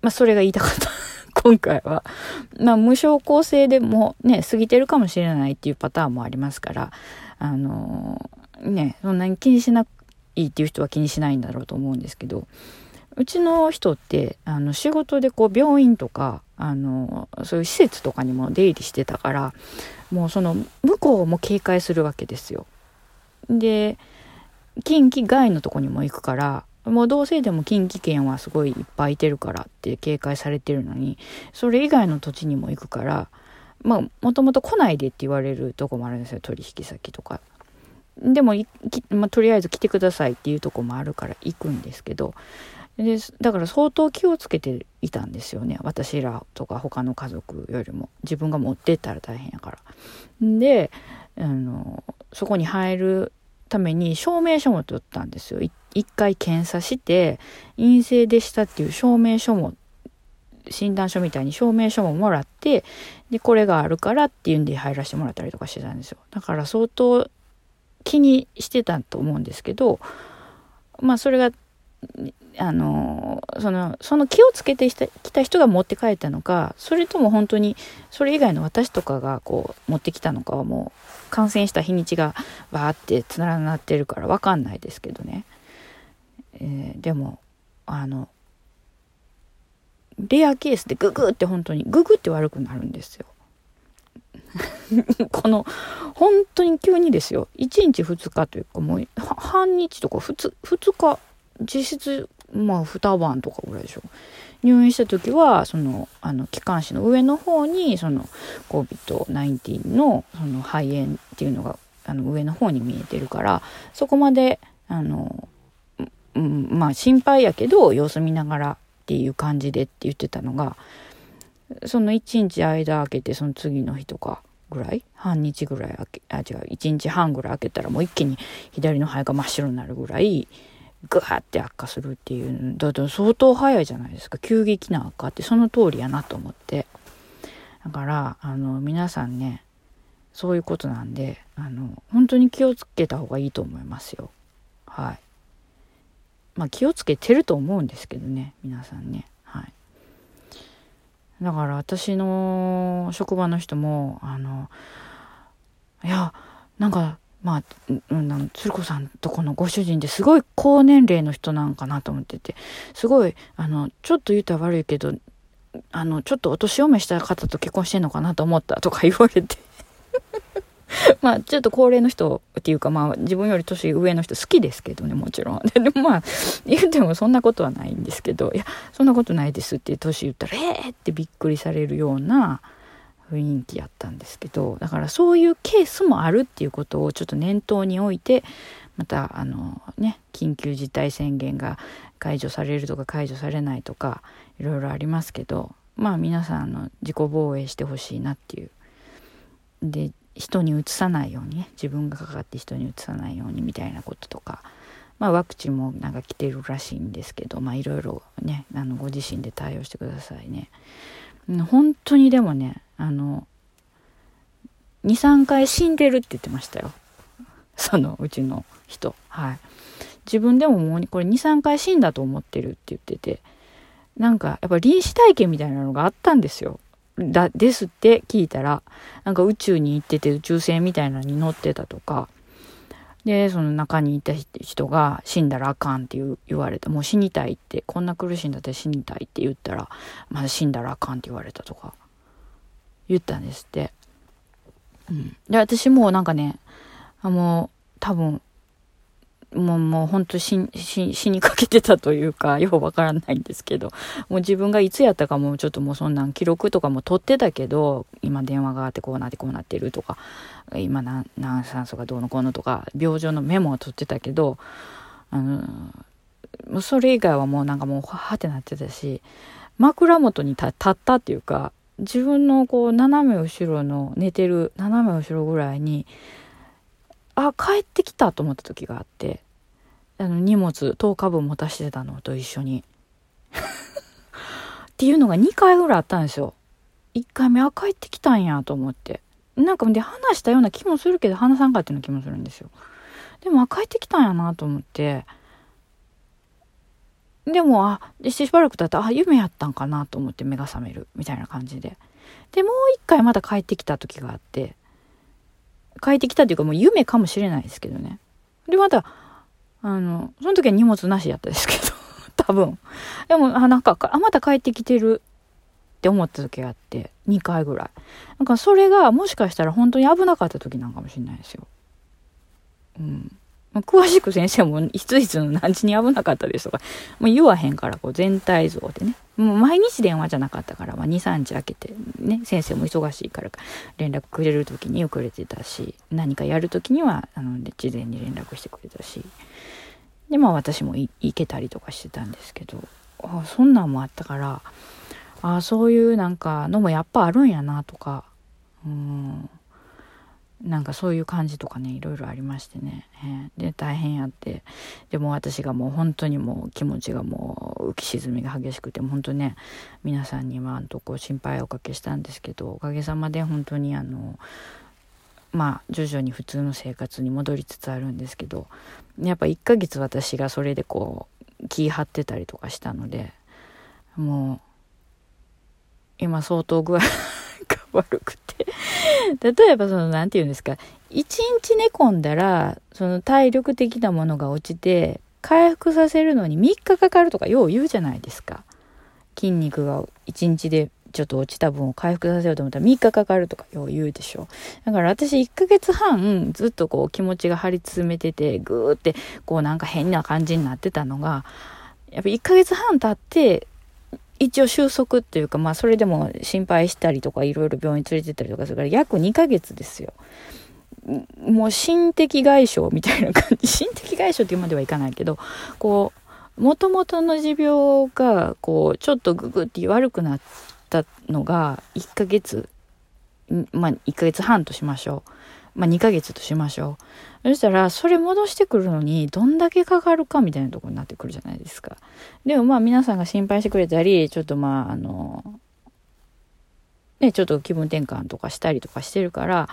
まあそれが言いたかった。今回は。まあ無症候性でもね過ぎてるかもしれないっていうパターンもありますから。あのねそんなに気にしないっていう人は気にしないんだろうと思うんですけど。うちの人ってあの仕事でこう病院とかあのそういう施設とかにも出入りしてたからもうその向こうも警戒するわけですよ。で近畿外のとこにも行くからもう同性でも近畿圏はすごいいっぱいいてるからって警戒されてるのにそれ以外の土地にも行くからまあもともと来ないでって言われるとこもあるんですよ取引先とか。でも、まあ、とりあえず来てくださいっていうとこもあるから行くんですけどでだから相当気をつけていたんですよね私らとか他の家族よりも自分が持ってったら大変やから。であのそこに入るために証明書も取ったんですよ一回検査して陰性でしたっていう証明書も診断書みたいに証明書ももらってでこれがあるからっていうんで入らせてもらったりとかしてたんですよ。だから相当気にしてたと思うんですけどまあそれがあのそのその気をつけてきた人が持って帰ったのかそれとも本当にそれ以外の私とかがこう持ってきたのかはもう感染した日にちがバーってつながってるから分かんないですけどね、えー、でもあのレアケースでググって本当にググって悪くなるんですよ。この本当に急にですよ。1日2日というかもう半日とか 2, 2日実質まあ2晩とかぐらいでしょ。入院した時はそのあの気管支の上の方にその COVID-19 のその肺炎っていうのがあの上の方に見えてるからそこまであの、うん、まあ心配やけど様子見ながらっていう感じでって言ってたのがその1日間空けてその次の日とかぐらい半日ぐらい空けあ違う1日半ぐらい空けたらもう一気に左の肺が真っ白になるぐらいグワって悪化するっていうだと相当早いじゃないですか。急激な悪化ってその通りやなと思って。だからあの皆さんねそういうことなんであの本当に気をつけた方がいいと思いますよ。はい。まあ気をつけてると思うんですけどね皆さんね。はい。だから私の職場の人もあのいやなんかまあ、うん、鶴子さんとこのご主人ってすごい高年齢の人なんかなと思っててすごいあのちょっと言ったら悪いけどあのちょっとお年を召した方と結婚してんのかなと思ったとか言われて。まあちょっと高齢の人っていうかまあ自分より年上の人好きですけどねもちろん。でもまあ言ってもそんなことはないんですけどいやそんなことないですって年言ったらええー、ってびっくりされるような雰囲気やったんですけどだからそういうケースもあるっていうことをちょっと念頭に置いてまたあのね緊急事態宣言が解除されるとか解除されないとかいろいろありますけどまあ皆さんの自己防衛してほしいなっていう。で人にうつさないようにね。自分がかかって人にうつさないようにみたいなこととか。まあワクチンもなんか来てるらしいんですけど。いろいろねあのご自身で対応してくださいね。本当にでもねあの23回死んでるって言ってましたよ。そのうちの人。はい。自分でももうこれ23回死んだと思ってるって言ってて。なんかやっぱ臨死体験みたいなのがあったんですよ。だですって聞いたらなんか宇宙に行ってて宇宙船みたいなのに乗ってたとかで、その中にいた人が死んだらあかんって言われた。もう死にたいって、こんな苦しいんだって死にたいって言ったら、まだ死んだらあかんって言われたとか、言ったんですって。うん。で、私もなんかね、あもう、多分、もう、もう本当死死死にかけてたというか、ようわからないんですけど、もう自分がいつやったかもちょっともうそんなん記録とかも取ってたけど、今電話があってこうなってこうなってるとか、今何何酸素がどうのこうのとか、病状のメモを取ってたけど、あの、もうそれ以外はもうなんかもうはってなってたし、枕元に立ったっていうか、自分のこう斜め後ろの寝てる斜め後ろぐらいに、あ帰ってきたと思った時があってあの荷物10日分持たしてたのと一緒に。っていうのが2回ぐらいあったんですよ。1回目あ帰ってきたんやと思って。なんかで話したような気もするけど話さんかっていうような気もするんですよ。でもあ帰ってきたんやなと思って。でも、あ、しばらく経ったら、あ、夢やったんかなと思って目が覚める、みたいな感じで。で、もう一回また帰ってきた時があって、帰ってきたというかもう夢かもしれないですけどね。で、また、あの、その時は荷物なしやったですけど、多分。でも、あ、なんか、あ、また帰ってきてるって思った時があって、2回ぐらい。なんかそれがもしかしたら本当に危なかった時なんかもしれないですよ。うん。詳しく先生もいついつの何時に危なかったですとか、もう言わへんから、こう全体像でね。もう毎日電話じゃなかったから、まあ、2、3日空けて、ね、先生も忙しいから連絡くれる時に遅れてたし、何かやる時には、あの、事前に連絡してくれたし、で、まあ私も行けたりとかしてたんですけど、あそんなんもあったから、あそういうなんかのもやっぱあるんやなとか、うん。なんかそういう感じとかねいろいろありましてね、えー、で大変やって。でも私がもう本当にもう気持ちがもう浮き沈みが激しくて本当ね皆さんにはんとこう心配をおかけしたんですけどおかげさまで本当にあのまあ徐々に普通の生活に戻りつつあるんですけどやっぱ1ヶ月私がそれでこう気張ってたりとかしたのでもう今相当具合悪くて。例えばその何て言うんですか。一日寝込んだらその体力的なものが落ちて回復させるのに3日かかるとかよう言うじゃないですか。筋肉が1日でちょっと落ちた分を回復させようと思ったら3日かかるとかよう言うでしょだから私1ヶ月半ずっとこう気持ちが張り詰めててぐーってこうなんか変な感じになってたのがやっぱ1ヶ月半経って一応収束っていうか、まあそれでも心配したりとかいろいろ病院連れてったりとかするから約2ヶ月ですよ。もう心的外傷みたいな感じ、心的外傷っていうまではいかないけど、こう、もともとの持病が、こう、ちょっとググって悪くなったのが1ヶ月、まあ1ヶ月半としましょう。まあ2ヶ月としましょう。そしたら、それ戻してくるのに、どんだけかかるかみたいなとこになってくるじゃないですか。でもまあ皆さんが心配してくれたり、ちょっとまあ、あの、ね、ちょっと気分転換とかしたりとかしてるから、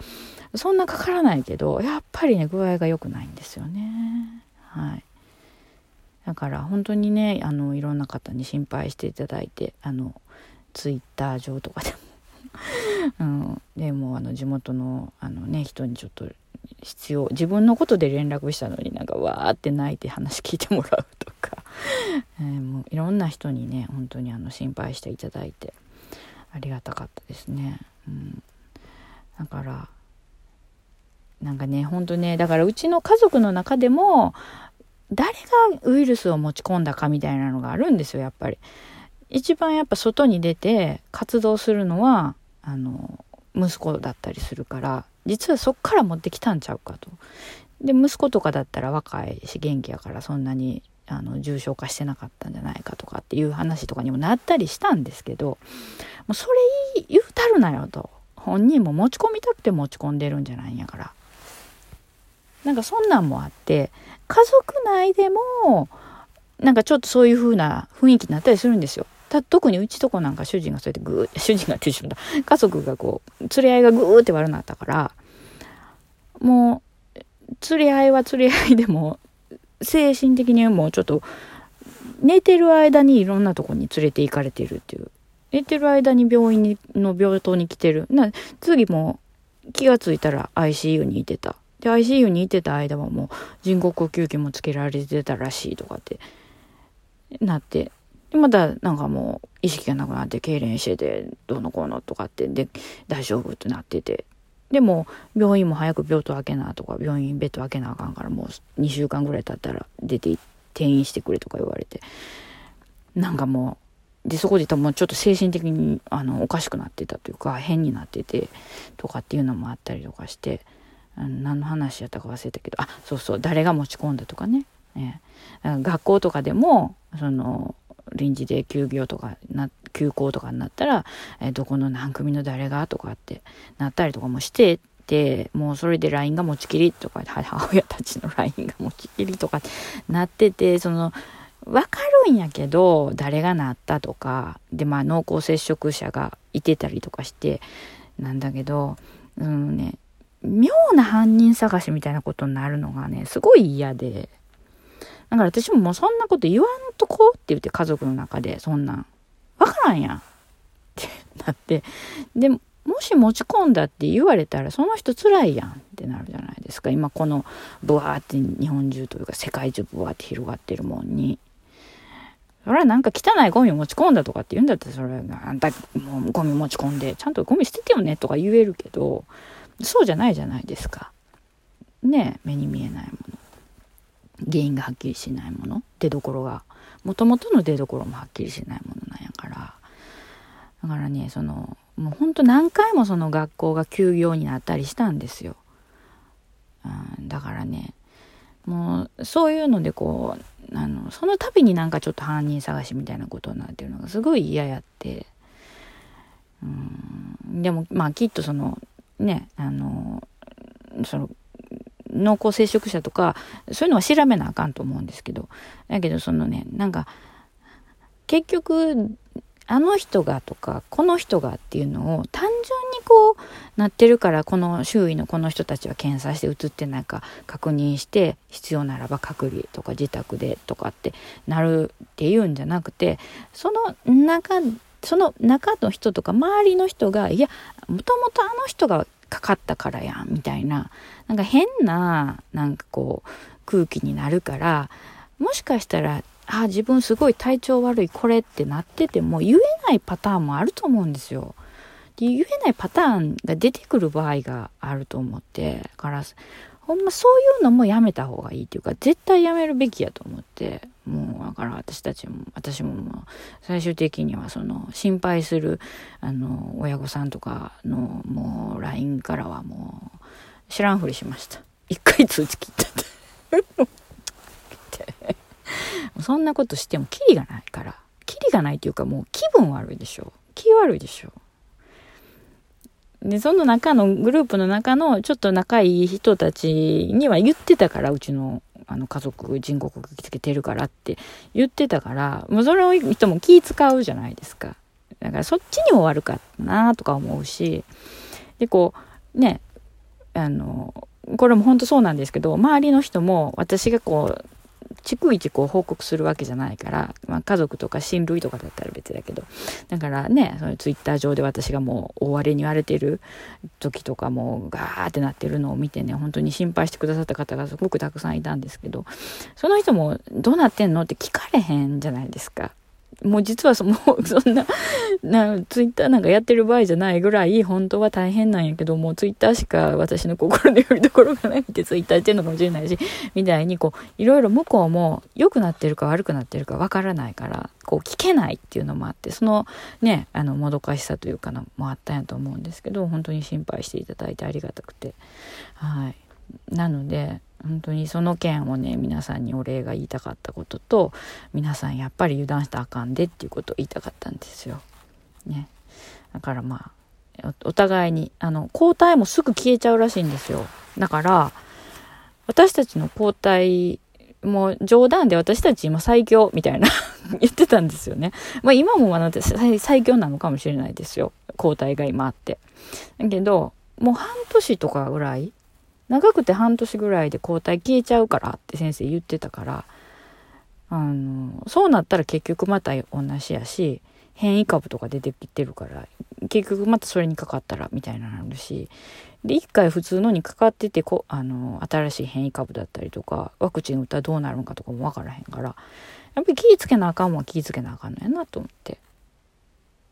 そんなかからないけど、やっぱりね、具合が良くないんですよね。はい。だから本当にね、あの、いろんな方に心配していただいて、あの、ツイッター上とかでも うん、でもあの地元のあの、ね、人にちょっと必要自分のことで連絡したのになんかわーって泣いて話聞いてもらうとか、えー、もういろんな人にね本当にあの心配していただいてありがたかったですね。うん、だからなんかね本当ねだからうちの家族の中でも誰がウイルスを持ち込んだかみたいなのがあるんですよやっぱり。一番やっぱ外に出て活動するのはあの息子だったりするから実はそっから持ってきたんちゃうかと。で息子とかだったら若いし元気やからそんなにあの重症化してなかったんじゃないかとかっていう話とかにもなったりしたんですけどもうそれ言うたるなよと。本人も持ち込みたくて持ち込んでるんじゃないんやから。なんかそんなんもあって家族内でもなんかちょっとそういう風な雰囲気になったりするんですよ。た特にうちとこなんか主人がそうやってグー 主人がってしまった家族がこう連れ合いがグーって悪なったからもう連れ合いは連れ合いでも精神的にもうちょっと寝てる間にいろんなとこに連れて行かれてるっていう。寝てる間に病院にの病棟に来てる。な次も気がついたら ICU にいてた。で ICU にいてた間はもう人工呼吸器もつけられてたらしいとかってなって。でまたなんかもう意識がなくなって痙攣しててどうのこうのとかってで大丈夫ってなってて。でも病院も早く病棟開けなとか病院ベッド開けなあかんからもう2週間ぐらい経ったら出て転院してくれとか言われて。なんかもうでそこで多分ちょっと精神的にあのおかしくなってたというか変になっててとかっていうのもあったりとかして何の話やったか忘れたけどあそうそう誰が持ち込んだとかね、ね学校とかでもその臨時で休業とかな休校とかになったら、えどこの何組の誰がとかってなったりとかもしててもうそれで LINE が持ちきりとか 母親たちの LINE が持ちきりとかなっててその分かるんやけど誰がなったとかでまあ濃厚接触者がいてたりとかしてなんだけどうんね妙な犯人探しみたいなことになるのがねすごい嫌で。だから私ももうそんなこと言わんとこうって言って家族の中でそんなんわからんやん。ってなって。でもし持ち込んだって言われたらその人辛いやんってなるじゃないですか。今このブワーって日本中というか世界中ブワーって広がってるもんに。それはなんか汚いゴミ持ち込んだとかって言うんだったらそれがあんたもうゴミ持ち込んでちゃんとゴミ捨ててよねとか言えるけどそうじゃないじゃないですか。ね目に見えないもの。原因がはっきりしないもの出どころがもともとの出どころもはっきりしないものなんやから。だからねそのもうほんと何回もその学校が休業になったりしたんですよ、うん、だからねもうそういうのでこうあのその度になんかちょっと犯人探しみたいなことになってるのがすごい嫌やって。うんでもまあきっとそのねあのその濃厚接触者とかそういうのは調べなあかんと思うんですけど。だけどそのねなんか結局あの人がとかこの人がっていうのを単純にこうなってるからこの周囲のこの人たちは検査して映ってないか確認して必要ならば隔離とか自宅でとかってなるっていうんじゃなくてその中その中の人とか周りの人がいやもともとあの人がかかったからやんみたいななんか変ななんかこう空気になるからもしかしたらあ自分すごい体調悪いこれってなってても言えないパターンもあると思うんですよ。で言えないパターンが出てくる場合があると思ってからほんまそういうのもやめた方がいいっていうか絶対やめるべきやと思ってもうだから私たちも私ももう最終的にはその心配するあの親御さんとかのもう LINE からはもう知らんふりしました。一回通知切ったって。そんなことしてもキリがないから。キリがないっていうかもう気分悪いでしょ。気悪いでしょ。で、その中の、グループの中のちょっと仲いい人たちには言ってたから、うちの、あの、家族、人工呼吸器つけてるからって言ってたから、もうそれを人も気使うじゃないですか。だからそっちにも悪かったなとか思うし、で、こう、ね、あの、これも本当そうなんですけど、周りの人も私がこう、逐一こう報告するわけじゃないから、まあ、家族とか親類とかだったら別だけどだからねそのツイッター上で私がもう大荒れに言われてる時とかもうガーってなってるのを見てね本当に心配してくださった方がすごくたくさんいたんですけどその人も「どうなってんの?」って聞かれへんじゃないですか。もう実はそもう そんななツイッターなんかやってる場合じゃないぐらい本当は大変なんやけどもうツイッターしか私の心のよりどころがないってツイッター言ってんのかもしれないしみたいにこういろいろ向こうも良くなってるか悪くなってるかわからないからこう聞けないっていうのもあってそのねあのもどかしさというかのもあったんやと思うんですけど本当に心配していただいてありがたくて。はい。なので本当にその件をね皆さんにお礼が言いたかったことと皆さんやっぱり油断したらあかんでっていうことを言いたかったんですよ。ね、だからまあお互いにあの交代もすぐ消えちゃうらしいんですよ。だから私たちの交代もう冗談で私たち今最強みたいな 言ってたんですよね。まあ今もまだ最強なのかもしれないですよ。交代が今あって。だけど、もう半年とかぐらい長くて半年ぐらいで抗体消えちゃうからって先生言ってたからあのそうなったら結局また同じやし変異株とか出てきてるから結局またそれにかかったらみたいなのあるしで一回普通のにかかっててこあの新しい変異株だったりとかワクチン打ったらどうなるのかとかも分からへんからやっぱり気ぃつけなあかんもん気ぃつけなあかんのやなと思って。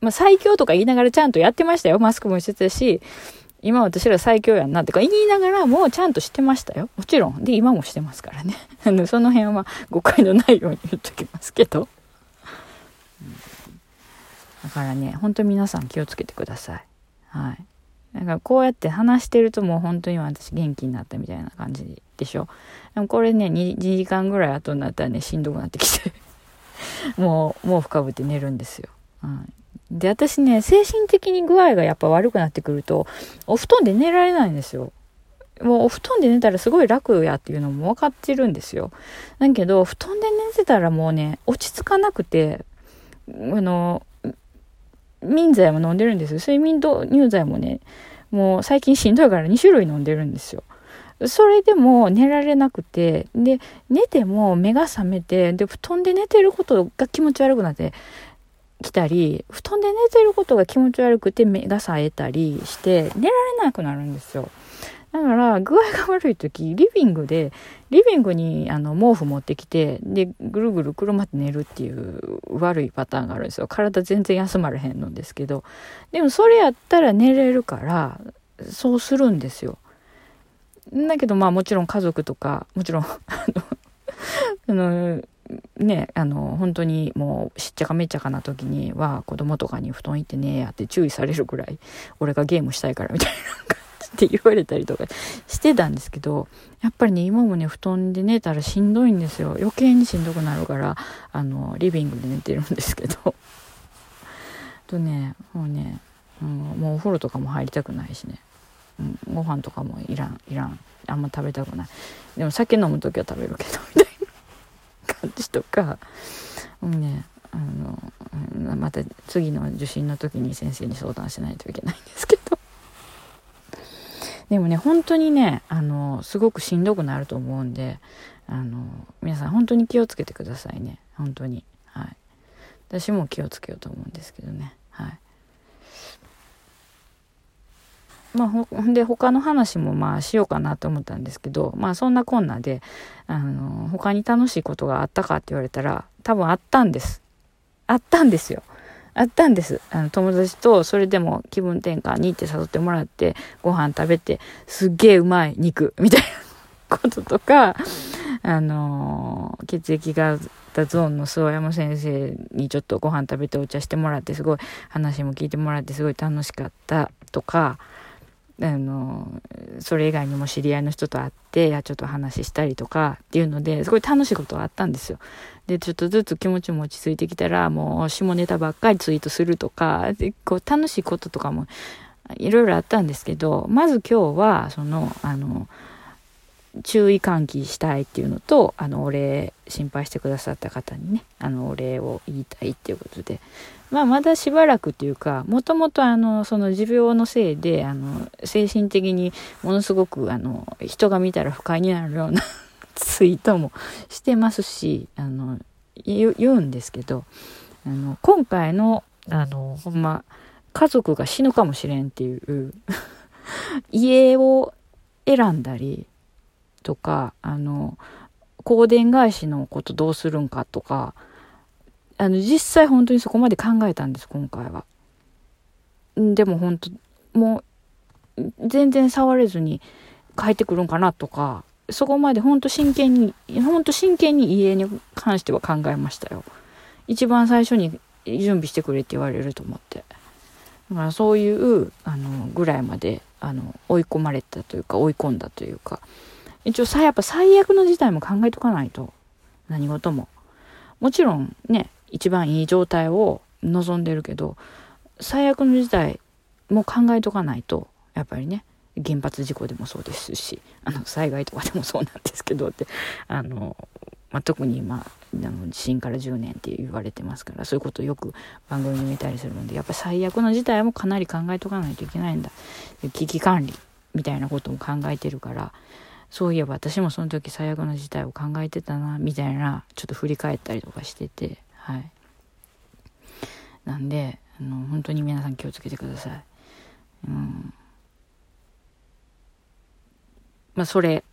まあ最強とか言いながらちゃんとやってましたよ。マスクもしてたし、今私ら最強やんなってか言いながらもうちゃんとしてましたよ。もちろん。で、今もしてますからね。その辺は誤解のないように言っときますけど。だからね、ほんと皆さん気をつけてください。はい。だからこうやって話してるともう本当に私元気になったみたいな感じでしょ。でもこれね、2, 2時間ぐらい後になったらね、しんどくなってきて もう、もう深ぶって寝るんですよ。はい。で、私ね、精神的に具合がやっぱ悪くなってくると、お布団で寝られないんですよ。もうお布団で寝たらすごい楽やっていうのも分かってるんですよ。だけど、布団で寝てたらもうね、落ち着かなくて、あの、眠剤も飲んでるんですよ。睡眠導入剤もね、もう最近しんどいから2種類飲んでるんですよ。それでも寝られなくて、で、寝ても目が覚めて、で、布団で寝てることが気持ち悪くなって、来たり、布団で寝てることが気持ち悪くて目が冴えたりして、寝られなくなるんですよ。だから、具合が悪い時、リビングで、リビングにあの毛布持ってきて、で、ぐるぐるくるまって寝るっていう悪いパターンがあるんですよ。体全然休まれへんのですけど。でもそれやったら寝れるから、そうするんですよ。だけどまあもちろん家族とか、もちろん、あの、ね、あの、本当にもうしっちゃかめっちゃかな時には子供とかに布団行ってねえやって注意されるぐらい 俺がゲームしたいからみたいな感じで言われたりとかしてたんですけど、やっぱりね、今もね、布団で寝たらしんどいんですよ。余計にしんどくなるから、あの、リビングで寝てるんですけど。とね、もうね、うん、もうお風呂とかも入りたくないしね。うん、ご飯とかもいらん、いらん。あんま食べたくない。でも酒飲む時は食べるけど、みたいな。感じとか、もうね、あの、また次の受診の時に先生に相談しないといけないんですけど。でもね、本当にね、あの、すごくしんどくなると思うんで、あの、皆さん本当に気をつけてくださいね。本当に。はい。私も気をつけようと思うんですけどね。はい。まあ、ほんで他の話もまあしようかなと思ったんですけど、まあそんなこんなで、あの、他に楽しいことがあったかって言われたら、多分あったんです。あったんですよ。あったんです。あの、友達とそれでも気分転換にって誘ってもらって、ご飯食べて、すっげえうまい肉、みたいなこととか、あの血液がゾーンの諏訪山先生にちょっとご飯食べてお茶してもらって、すごい話も聞いてもらって、すごい楽しかったとか、あのそれ以外にも知り合いの人と会ってやちょっと話したりとかっていうのですごい楽しいことがあったんですよ。でちょっとずつ気持ちも落ち着いてきたらもう下ネタばっかりツイートするとかでこう楽しいこととかもいろいろあったんですけどまず今日はそのあの注意喚起したいっていうのとあのお礼心配してくださった方にねあのお礼を言いたいっていうことでまあ、まだしばらくっていうか、もともとあの、その持病のせいで、あの、精神的にものすごく、あの、人が見たら不快になるような ツイートもしてますし、あの、言うんですけど、あの、今回の、あの、ほんま、家族が死ぬかもしれんっていう 家を選んだりとか、あの、香典返しのことどうするんかとか、あの、実際本当にそこまで考えたんです、今回は。でも本当、もう、全然触れずに帰ってくるんかなとか、そこまで本当真剣に、本当真剣に家に関しては考えましたよ。一番最初に準備してくれって言われると思って。だからそういう、あの、ぐらいまで、あの、追い込まれたというか、追い込んだというか、一応さ、やっぱ最悪の事態も考えとかないと。何事も。もちろんね、一番いい状態を望んでるけど最悪の事態も考えとかないとやっぱりね原発事故でもそうですしあの災害とかでもそうなんですけどってあの、まあ、特に今あの地震から10年って言われてますからそういうことをよく番組で見たりするのでやっぱり最悪の事態もかなり考えとかないといけないんだ。危機管理みたいなことも考えてるからそういえば私もその時最悪の事態を考えてたなみたいなちょっと振り返ったりとかしてて。はい。なんで、あの本当に皆さん気をつけてください。うん。まあそれ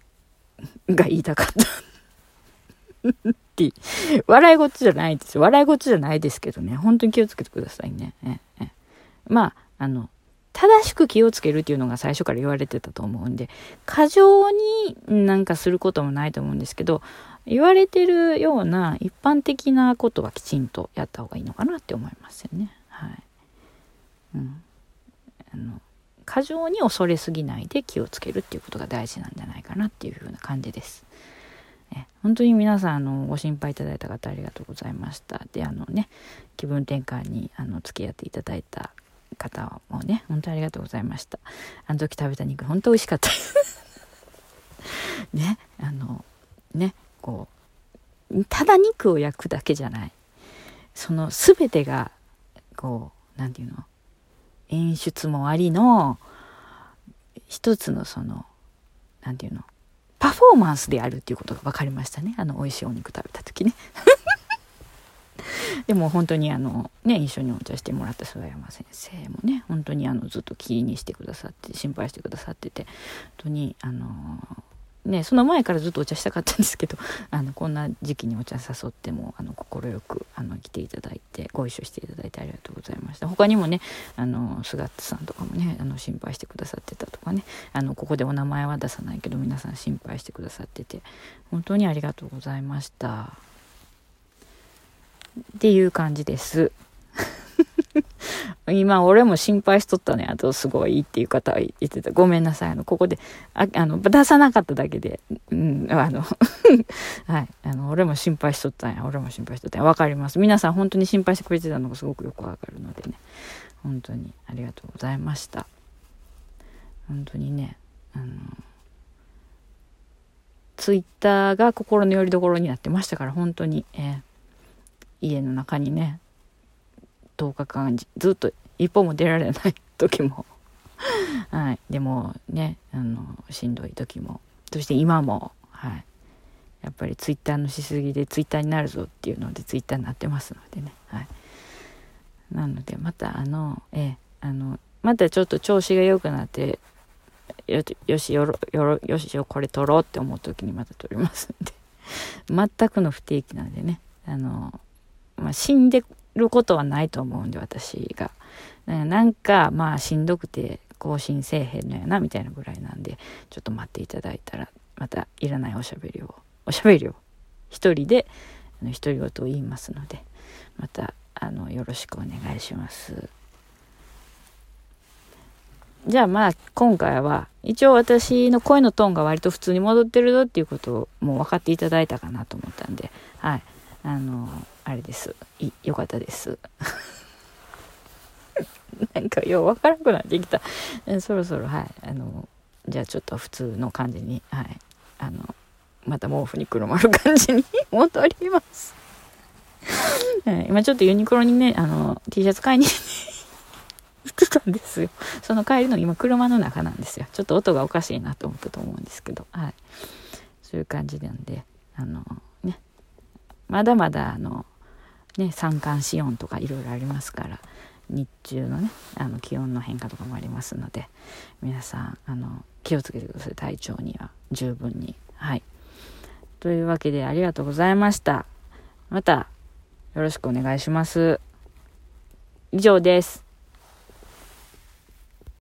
が言いたかった。って笑い事じゃないです。笑い事じゃないですけどね。本当に気をつけてくださいね。ええ。まああの正しく気をつけるっていうのが最初から言われてたと思うんで過剰になんかすることもないと思うんですけど言われてるような一般的なことはきちんとやった方がいいのかなって思いますよね。はい。うん。あの、過剰に恐れすぎないで気をつけるっていうことが大事なんじゃないかなっていうふうな感じです。え本当に皆さんあのご心配いただいた方ありがとうございました。であのね気分転換にあの付き合っていただいた方もね本当にありがとうございました。あの時食べた肉本当美味しかった。ねあのねこうただ肉を焼くだけじゃない。その全てがこう何て言うの？演出もありの一つのその何て言うの？パフォーマンスであるっていうことが分かりましたね。あの美味しいお肉食べた時ね。でも本当にあのね一緒にお茶してもらった諏訪山先生もね本当にあのずっと気にしてくださって心配してくださってて本当にあのね、その前からずっとお茶したかったんですけど あのこんな時期にお茶誘っても快くあの来ていただいてご一緒していただいてありがとうございました。他にもねあの菅さんとかもねあの心配してくださってたとかねあのここでお名前は出さないけど皆さん心配してくださってて本当にありがとうございました。っていう感じです。今俺も心配しとったね。あとすごいっていう方は言ってた。ごめんなさい。あの、ここで、ああの、出さなかっただけで、うん、あの はい。あの、俺も心配しとったんや。俺も心配しとったんや。わかります。皆さん本当に心配してくれてたのがすごくよくわかるのでね。本当にありがとうございました。本当にね、あの、ツイッターが心の拠り所になってましたから、本当に、えー、家の中にね、10日間ずっと一歩も出られない時も。はい、でもねあのしんどい時も。そして今も、はい、やっぱりツイッターのしすぎでツイッターになるぞっていうのでツイッターになってますのでね、はい、なのでまたあのえあのまたちょっと調子が良くなってよよしよろよろよしよこれ撮ろうって思う時にまた撮りますんで。全くの不定期なんでね。あの、まあ、死んでることはないと思うんで、私が。なんか、まあ、しんどくて更新せえへんのやな、みたいなぐらいなんで、ちょっと待っていただいたら、またいらないおしゃべりを、おしゃべりを一人で、あの独り言を言いますので、また、あの、よろしくお願いします。じゃあまあ今回は一応私の声のトーンが割と普通に戻ってるぞっていうことをもう分かっていただいたかなと思ったんではいあのあれです。いよかったです。なんかようわからなくなってきた。そろそろはい。あのじゃあちょっと普通の感じにはい。あのまた毛布にくるまる感じに 戻ります。今ちょっとユニクロにねあの T シャツ買いに行ってたんですよ。その帰りの今車の中なんですよ。ちょっと音がおかしいなと思ったと思うんですけど。はい。そういう感じなんであのね。まだまだあのね、三寒四温とかいろいろありますから日中のねあの気温の変化とかもありますので皆さんあの気をつけてください。体調には十分に。はい。というわけでありがとうございました。またよろしくお願いします。以上です。